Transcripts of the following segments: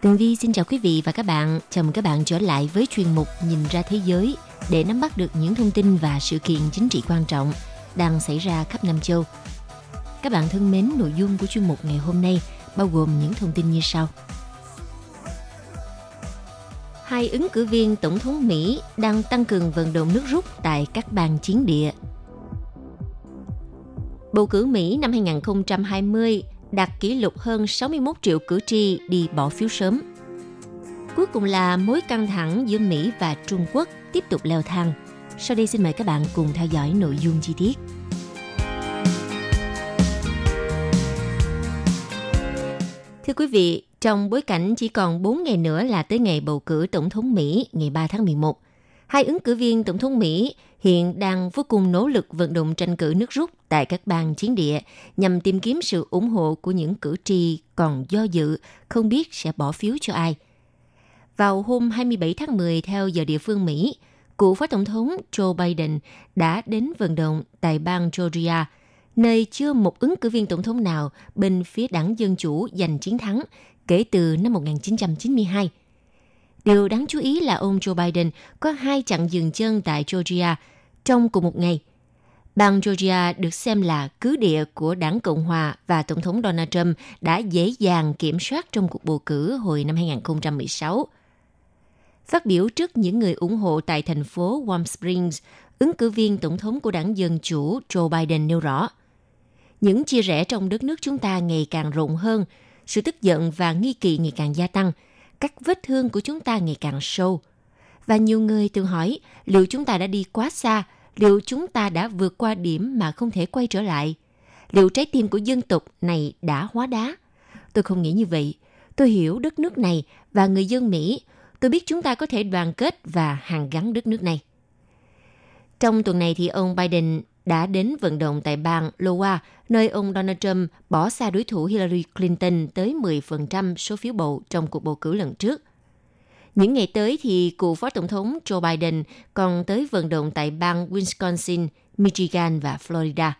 Tường Vi xin chào quý vị và các bạn. Chào mừng các bạn trở lại với chuyên mục Nhìn ra thế giới để nắm bắt được những thông tin và sự kiện chính trị quan trọng đang xảy ra khắp Nam châu. Các bạn thân mến, nội dung của chuyên mục ngày hôm nay bao gồm những thông tin như sau. Hai ứng cử viên tổng thống Mỹ đang tăng cường vận động nước rút tại các bang chiến địa. Bầu cử Mỹ năm 2020 đạt kỷ lục hơn 61 triệu cử tri đi bỏ phiếu sớm. Cuối cùng là mối căng thẳng giữa Mỹ và Trung Quốc tiếp tục leo thang. Sau đây xin mời các bạn cùng theo dõi nội dung chi tiết. Thưa quý vị, trong bối cảnh chỉ còn 4 ngày nữa là tới ngày bầu cử Tổng thống Mỹ ngày 3 tháng 11, hai ứng cử viên Tổng thống Mỹ hiện đang vô cùng nỗ lực vận động tranh cử nước rút tại các bang chiến địa nhằm tìm kiếm sự ủng hộ của những cử tri còn do dự, không biết sẽ bỏ phiếu cho ai. Vào hôm 27 tháng 10 theo giờ địa phương Mỹ, cựu phó tổng thống Joe Biden đã đến vận động tại bang Georgia, nơi chưa một ứng cử viên tổng thống nào bên phía đảng Dân Chủ giành chiến thắng kể từ năm 1992. Điều đáng chú ý là ông Joe Biden có hai chặng dừng chân tại Georgia trong cùng một ngày. Bang Georgia được xem là cứ địa của đảng Cộng Hòa và Tổng thống Donald Trump đã dễ dàng kiểm soát trong cuộc bầu cử hồi năm 2016. Phát biểu trước những người ủng hộ tại thành phố Warm Springs, ứng cử viên tổng thống của đảng Dân Chủ Joe Biden nêu rõ, những chia rẽ trong đất nước chúng ta ngày càng rộng hơn, sự tức giận và nghi kỵ ngày càng gia tăng – các vết thương của chúng ta ngày càng sâu. Và nhiều người tự hỏi liệu chúng ta đã đi quá xa, liệu chúng ta đã vượt qua điểm mà không thể quay trở lại. Liệu trái tim của dân tộc này đã hóa đá? Tôi không nghĩ như vậy. Tôi hiểu đất nước này và người dân Mỹ. Tôi biết chúng ta có thể đoàn kết và hàn gắn đất nước này. Trong tuần này thì ông Biden đã đến vận động tại bang Iowa, nơi ông Donald Trump bỏ xa đối thủ Hillary Clinton tới 10% số phiếu bầu trong cuộc bầu cử lần trước. Những ngày tới thì cựu phó tổng thống Joe Biden còn tới vận động tại bang Wisconsin, Michigan và Florida.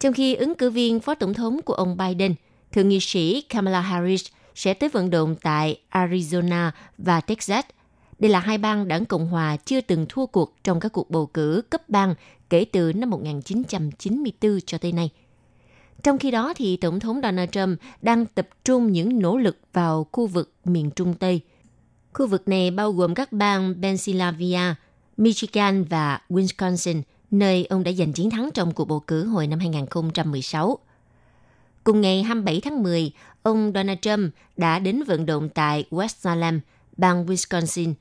Trong khi ứng cử viên phó tổng thống của ông Biden, thượng nghị sĩ Kamala Harris sẽ tới vận động tại Arizona và Texas. Đây là hai bang đảng Cộng hòa chưa từng thua cuộc trong các cuộc bầu cử cấp bang kể từ năm 1994 cho tới nay. Trong khi đó, thì Tổng thống Donald Trump đang tập trung những nỗ lực vào khu vực miền Trung Tây. Khu vực này bao gồm các bang Pennsylvania, Michigan và Wisconsin, nơi ông đã giành chiến thắng trong cuộc bầu cử hồi năm 2016. Cùng ngày 27 tháng 10, ông Donald Trump đã đến vận động tại West Salem, bang Wisconsin.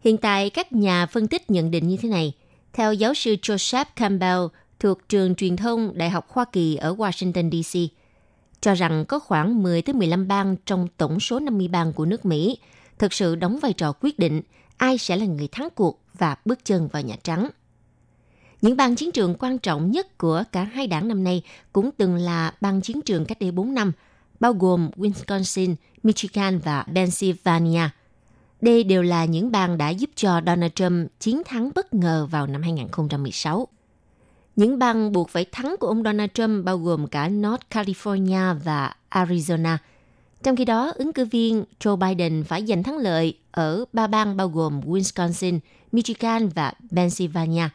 Hiện tại, các nhà phân tích nhận định như thế này. Theo giáo sư Joseph Campbell thuộc trường truyền thông Đại học Hoa Kỳ ở Washington DC, cho rằng có khoảng 10 tới 15 bang trong tổng số 50 bang của nước Mỹ thực sự đóng vai trò quyết định ai sẽ là người thắng cuộc và bước chân vào Nhà Trắng. Những bang chiến trường quan trọng nhất của cả hai đảng năm nay cũng từng là bang chiến trường cách đây 4 năm, bao gồm Wisconsin, Michigan và Pennsylvania – đây đều là những bang đã giúp cho Donald Trump chiến thắng bất ngờ vào năm 2016. Những bang buộc phải thắng của ông Donald Trump bao gồm cả North California và Arizona. Trong khi đó, ứng cử viên Joe Biden phải giành thắng lợi ở ba bang bao gồm Wisconsin, Michigan và Pennsylvania.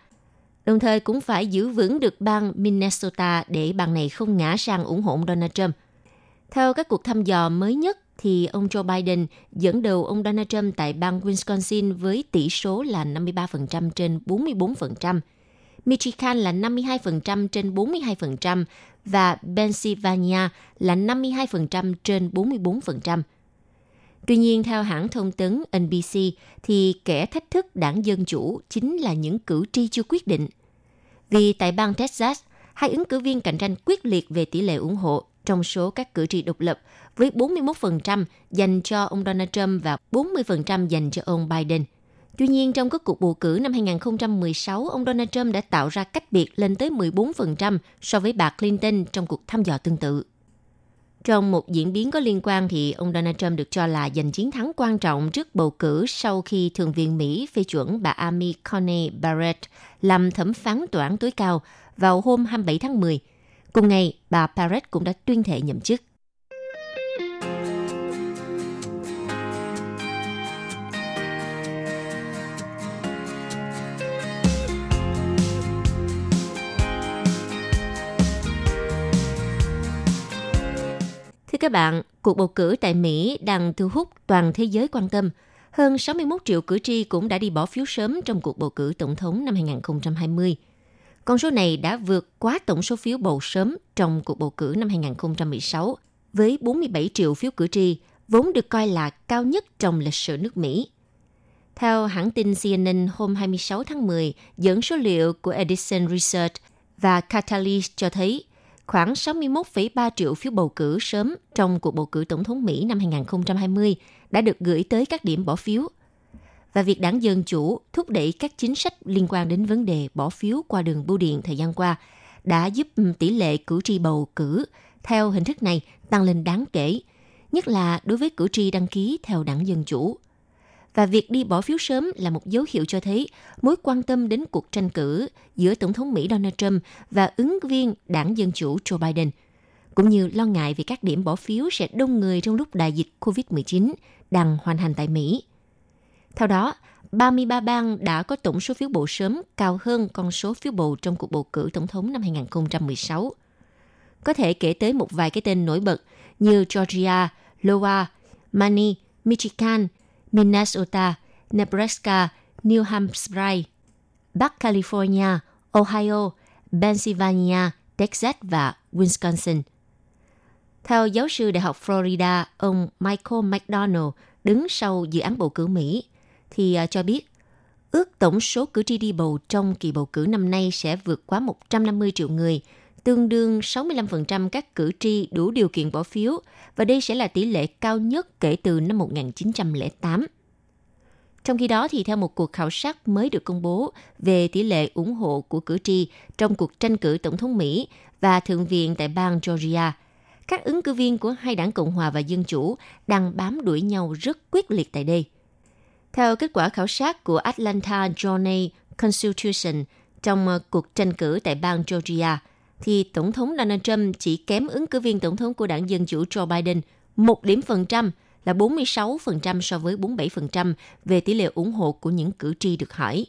Đồng thời cũng phải giữ vững được bang Minnesota để bang này không ngã sang ủng hộ ông Donald Trump. Theo các cuộc thăm dò mới nhất thì ông Joe Biden dẫn đầu ông Donald Trump tại bang Wisconsin với tỷ số là 53% trên 44%, Michigan là 52% trên 42% và Pennsylvania là 52% trên 44%. Tuy nhiên, theo hãng thông tấn NBC, thì kẻ thách thức đảng Dân Chủ chính là những cử tri chưa quyết định. Vì tại bang Texas, hai ứng cử viên cạnh tranh quyết liệt về tỷ lệ ủng hộ trong số các cử tri độc lập với 41% dành cho ông Donald Trump và 40% dành cho ông Biden. Tuy nhiên, trong các cuộc bầu cử năm 2016, ông Donald Trump đã tạo ra cách biệt lên tới 14% so với bà Clinton trong cuộc thăm dò tương tự. Trong một diễn biến có liên quan thì ông Donald Trump được cho là giành chiến thắng quan trọng trước bầu cử sau khi Thượng viện Mỹ phê chuẩn bà Amy Coney Barrett làm thẩm phán tòa án tối cao vào hôm 27 tháng 10. Cùng ngày, bà Perez cũng đã tuyên thệ nhậm chức. Thưa các bạn, cuộc bầu cử tại Mỹ đang thu hút toàn thế giới quan tâm. Hơn 61 triệu cử tri cũng đã đi bỏ phiếu sớm trong cuộc bầu cử tổng thống năm 2020. Con số này đã vượt quá tổng số phiếu bầu sớm trong cuộc bầu cử năm 2016 với 47 triệu phiếu cử tri, vốn được coi là cao nhất trong lịch sử nước Mỹ. Theo hãng tin CNN hôm 26 tháng 10, dẫn số liệu của Edison Research và Catalyst cho thấy khoảng 61,3 triệu phiếu bầu cử sớm trong cuộc bầu cử tổng thống Mỹ năm 2020 đã được gửi tới các điểm bỏ phiếu. Và việc đảng Dân Chủ thúc đẩy các chính sách liên quan đến vấn đề bỏ phiếu qua đường bưu điện thời gian qua đã giúp tỷ lệ cử tri bầu cử theo hình thức này tăng lên đáng kể, nhất là đối với cử tri đăng ký theo đảng Dân Chủ và việc đi bỏ phiếu sớm là một dấu hiệu cho thấy mối quan tâm đến cuộc tranh cử giữa Tổng thống Mỹ Donald Trump và ứng viên đảng Dân Chủ Joe Biden, cũng như lo ngại về các điểm bỏ phiếu sẽ đông người trong lúc đại dịch COVID-19 đang hoàn hành tại Mỹ. Theo đó, 33 bang đã có tổng số phiếu bầu sớm cao hơn con số phiếu bầu trong cuộc bầu cử tổng thống năm 2016. Có thể kể tới một vài cái tên nổi bật như Georgia, Iowa, Maine, Michigan, Minnesota, Nebraska, New Hampshire, Bắc California, Ohio, Pennsylvania, Texas và Wisconsin. Theo giáo sư Đại học Florida, ông Michael McDonald đứng sau dự án bầu cử Mỹ, thì à, cho biết ước tổng số cử tri đi bầu trong kỳ bầu cử năm nay sẽ vượt quá 150 triệu người, tương đương 65% các cử tri đủ điều kiện bỏ phiếu và đây sẽ là tỷ lệ cao nhất kể từ năm 1908. Trong khi đó thì theo một cuộc khảo sát mới được công bố về tỷ lệ ủng hộ của cử tri trong cuộc tranh cử tổng thống Mỹ và thượng viện tại bang Georgia, các ứng cử viên của hai đảng Cộng hòa và Dân chủ đang bám đuổi nhau rất quyết liệt tại đây. Theo kết quả khảo sát của Atlanta Journal Constitution trong ờ, cuộc tranh cử tại bang Georgia, thì Tổng thống Donald Trump chỉ kém ứng cử viên Tổng thống của đảng Dân Chủ Joe Biden một điểm phần trăm là 46% so với 47% về tỷ lệ ủng hộ của những cử tri được hỏi.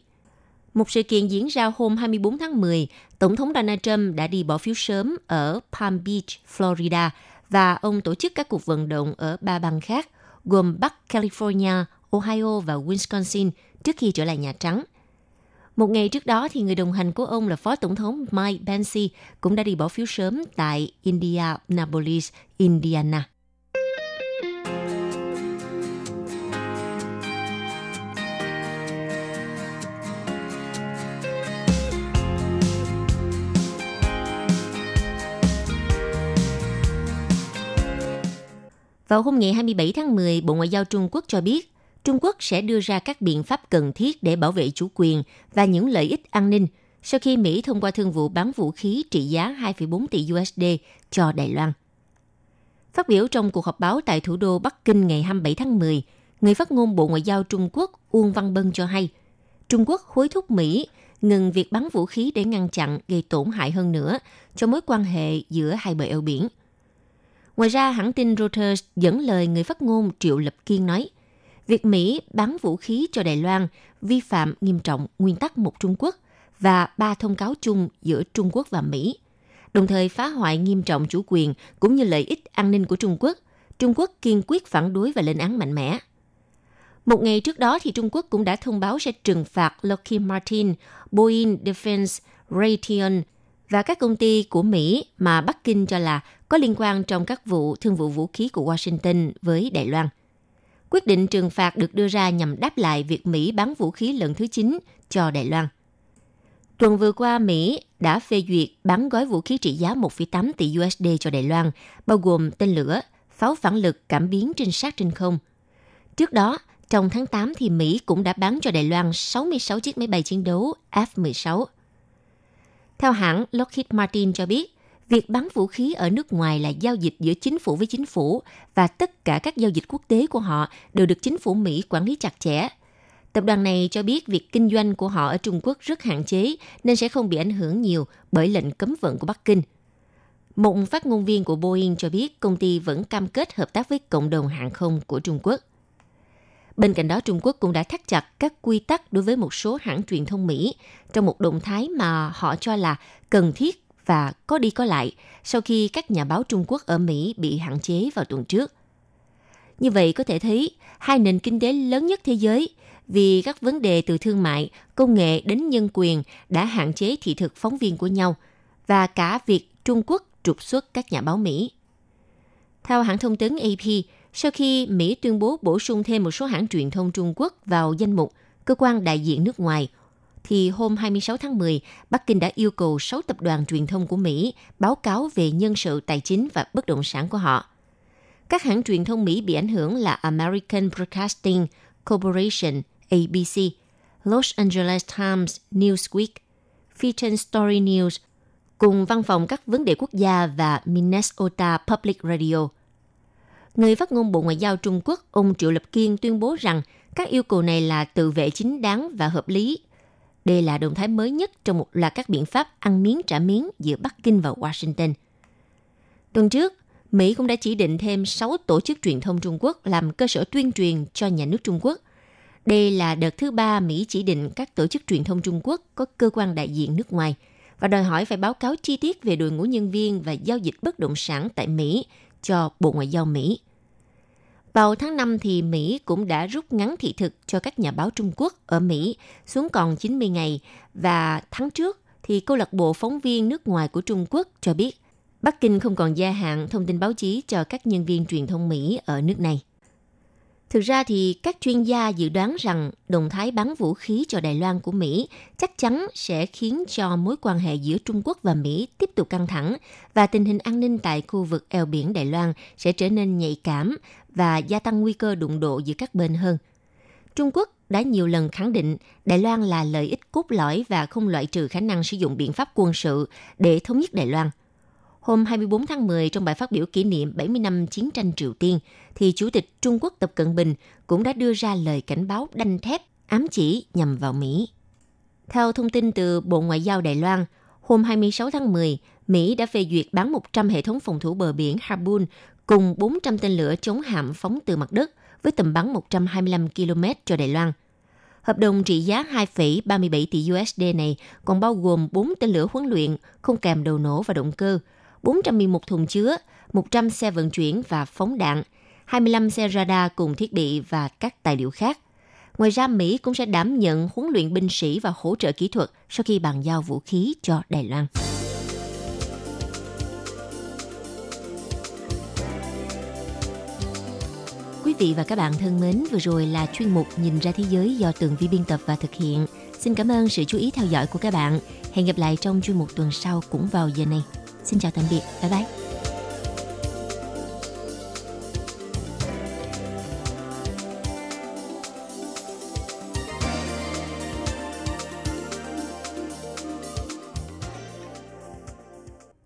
Một sự kiện diễn ra hôm 24 tháng 10, Tổng thống Donald Trump đã đi bỏ phiếu sớm ở Palm Beach, Florida và ông tổ chức các cuộc vận động ở ba bang khác gồm Bắc California, Ohio và Wisconsin trước khi trở lại Nhà Trắng – một ngày trước đó thì người đồng hành của ông là Phó Tổng thống Mike Pence cũng đã đi bỏ phiếu sớm tại Indianapolis, Indiana. Vào hôm ngày 27 tháng 10, Bộ Ngoại giao Trung Quốc cho biết Trung Quốc sẽ đưa ra các biện pháp cần thiết để bảo vệ chủ quyền và những lợi ích an ninh sau khi Mỹ thông qua thương vụ bán vũ khí trị giá 2,4 tỷ USD cho Đài Loan. Phát biểu trong cuộc họp báo tại thủ đô Bắc Kinh ngày 27 tháng 10, người phát ngôn Bộ Ngoại giao Trung Quốc Uông Văn Bân cho hay, Trung Quốc hối thúc Mỹ ngừng việc bắn vũ khí để ngăn chặn gây tổn hại hơn nữa cho mối quan hệ giữa hai bờ eo biển. Ngoài ra, hãng tin Reuters dẫn lời người phát ngôn Triệu Lập Kiên nói, việc Mỹ bán vũ khí cho Đài Loan vi phạm nghiêm trọng nguyên tắc một Trung Quốc và ba thông cáo chung giữa Trung Quốc và Mỹ, đồng thời phá hoại nghiêm trọng chủ quyền cũng như lợi ích an ninh của Trung Quốc. Trung Quốc kiên quyết phản đối và lên án mạnh mẽ. Một ngày trước đó thì Trung Quốc cũng đã thông báo sẽ trừng phạt Lockheed Martin, Boeing Defense, Raytheon và các công ty của Mỹ mà Bắc Kinh cho là có liên quan trong các vụ thương vụ vũ khí của Washington với Đài Loan. Quyết định trừng phạt được đưa ra nhằm đáp lại việc Mỹ bán vũ khí lần thứ 9 cho Đài Loan. Tuần vừa qua, Mỹ đã phê duyệt bán gói vũ khí trị giá 1,8 tỷ USD cho Đài Loan, bao gồm tên lửa, pháo phản lực cảm biến trinh sát trên không. Trước đó, trong tháng 8 thì Mỹ cũng đã bán cho Đài Loan 66 chiếc máy bay chiến đấu F-16. Theo hãng Lockheed Martin cho biết, việc bán vũ khí ở nước ngoài là giao dịch giữa chính phủ với chính phủ và tất cả các giao dịch quốc tế của họ đều được chính phủ Mỹ quản lý chặt chẽ. Tập đoàn này cho biết việc kinh doanh của họ ở Trung Quốc rất hạn chế nên sẽ không bị ảnh hưởng nhiều bởi lệnh cấm vận của Bắc Kinh. Một phát ngôn viên của Boeing cho biết công ty vẫn cam kết hợp tác với cộng đồng hàng không của Trung Quốc. Bên cạnh đó, Trung Quốc cũng đã thắt chặt các quy tắc đối với một số hãng truyền thông Mỹ trong một động thái mà họ cho là cần thiết và có đi có lại sau khi các nhà báo Trung Quốc ở Mỹ bị hạn chế vào tuần trước. Như vậy có thể thấy, hai nền kinh tế lớn nhất thế giới vì các vấn đề từ thương mại, công nghệ đến nhân quyền đã hạn chế thị thực phóng viên của nhau và cả việc Trung Quốc trục xuất các nhà báo Mỹ. Theo hãng thông tấn AP, sau khi Mỹ tuyên bố bổ sung thêm một số hãng truyền thông Trung Quốc vào danh mục cơ quan đại diện nước ngoài, thì hôm 26 tháng 10, Bắc Kinh đã yêu cầu 6 tập đoàn truyền thông của Mỹ báo cáo về nhân sự tài chính và bất động sản của họ. Các hãng truyền thông Mỹ bị ảnh hưởng là American Broadcasting Corporation, ABC, Los Angeles Times, Newsweek, Featon Story News, cùng văn phòng các vấn đề quốc gia và Minnesota Public Radio – người phát ngôn Bộ Ngoại giao Trung Quốc ông Triệu Lập Kiên tuyên bố rằng các yêu cầu này là tự vệ chính đáng và hợp lý. Đây là động thái mới nhất trong một loạt các biện pháp ăn miếng trả miếng giữa Bắc Kinh và Washington. Tuần trước, Mỹ cũng đã chỉ định thêm 6 tổ chức truyền thông Trung Quốc làm cơ sở tuyên truyền cho nhà nước Trung Quốc. Đây là đợt thứ ba Mỹ chỉ định các tổ chức truyền thông Trung Quốc có cơ quan đại diện nước ngoài và đòi hỏi phải báo cáo chi tiết về đội ngũ nhân viên và giao dịch bất động sản tại Mỹ cho Bộ Ngoại giao Mỹ. Vào tháng 5 thì Mỹ cũng đã rút ngắn thị thực cho các nhà báo Trung Quốc ở Mỹ, xuống còn 90 ngày và tháng trước thì câu lạc bộ phóng viên nước ngoài của Trung Quốc cho biết, Bắc Kinh không còn gia hạn thông tin báo chí cho các nhân viên truyền thông Mỹ ở nước này. Thực ra thì các chuyên gia dự đoán rằng động thái bắn vũ khí cho Đài Loan của Mỹ chắc chắn sẽ khiến cho mối quan hệ giữa Trung Quốc và Mỹ tiếp tục căng thẳng và tình hình an ninh tại khu vực eo biển Đài Loan sẽ trở nên nhạy cảm và gia tăng nguy cơ đụng độ giữa các bên hơn. Trung Quốc đã nhiều lần khẳng định Đài Loan là lợi ích cốt lõi và không loại trừ khả năng sử dụng biện pháp quân sự để thống nhất Đài Loan. Hôm 24 tháng 10, trong bài phát biểu kỷ niệm 70 năm chiến tranh Triều Tiên, thì Chủ tịch Trung Quốc Tập Cận Bình cũng đã đưa ra lời cảnh báo đanh thép ám chỉ nhằm vào Mỹ. Theo thông tin từ Bộ Ngoại giao Đài Loan, hôm 26 tháng 10, Mỹ đã phê duyệt bán 100 hệ thống phòng thủ bờ biển Harpoon cùng 400 tên lửa chống hạm phóng từ mặt đất với tầm bắn 125 km cho Đài Loan. Hợp đồng trị giá 2,37 tỷ USD này còn bao gồm 4 tên lửa huấn luyện không kèm đầu nổ và động cơ, 411 thùng chứa, 100 xe vận chuyển và phóng đạn, 25 xe radar cùng thiết bị và các tài liệu khác. Ngoài ra, Mỹ cũng sẽ đảm nhận huấn luyện binh sĩ và hỗ trợ kỹ thuật sau khi bàn giao vũ khí cho Đài Loan. Quý vị và các bạn thân mến, vừa rồi là chuyên mục Nhìn ra thế giới do Tường Vi biên tập và thực hiện. Xin cảm ơn sự chú ý theo dõi của các bạn. Hẹn gặp lại trong chuyên mục tuần sau cũng vào giờ này. Xin chào tạm biệt. Bye bye.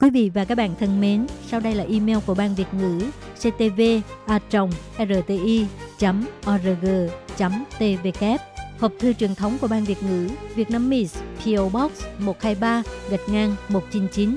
Quý vị và các bạn thân mến, sau đây là email của Ban Việt ngữ ctv a rti org tvk Hộp thư truyền thống của Ban Việt ngữ Việt Nam Miss PO Box 123 gạch ngang 199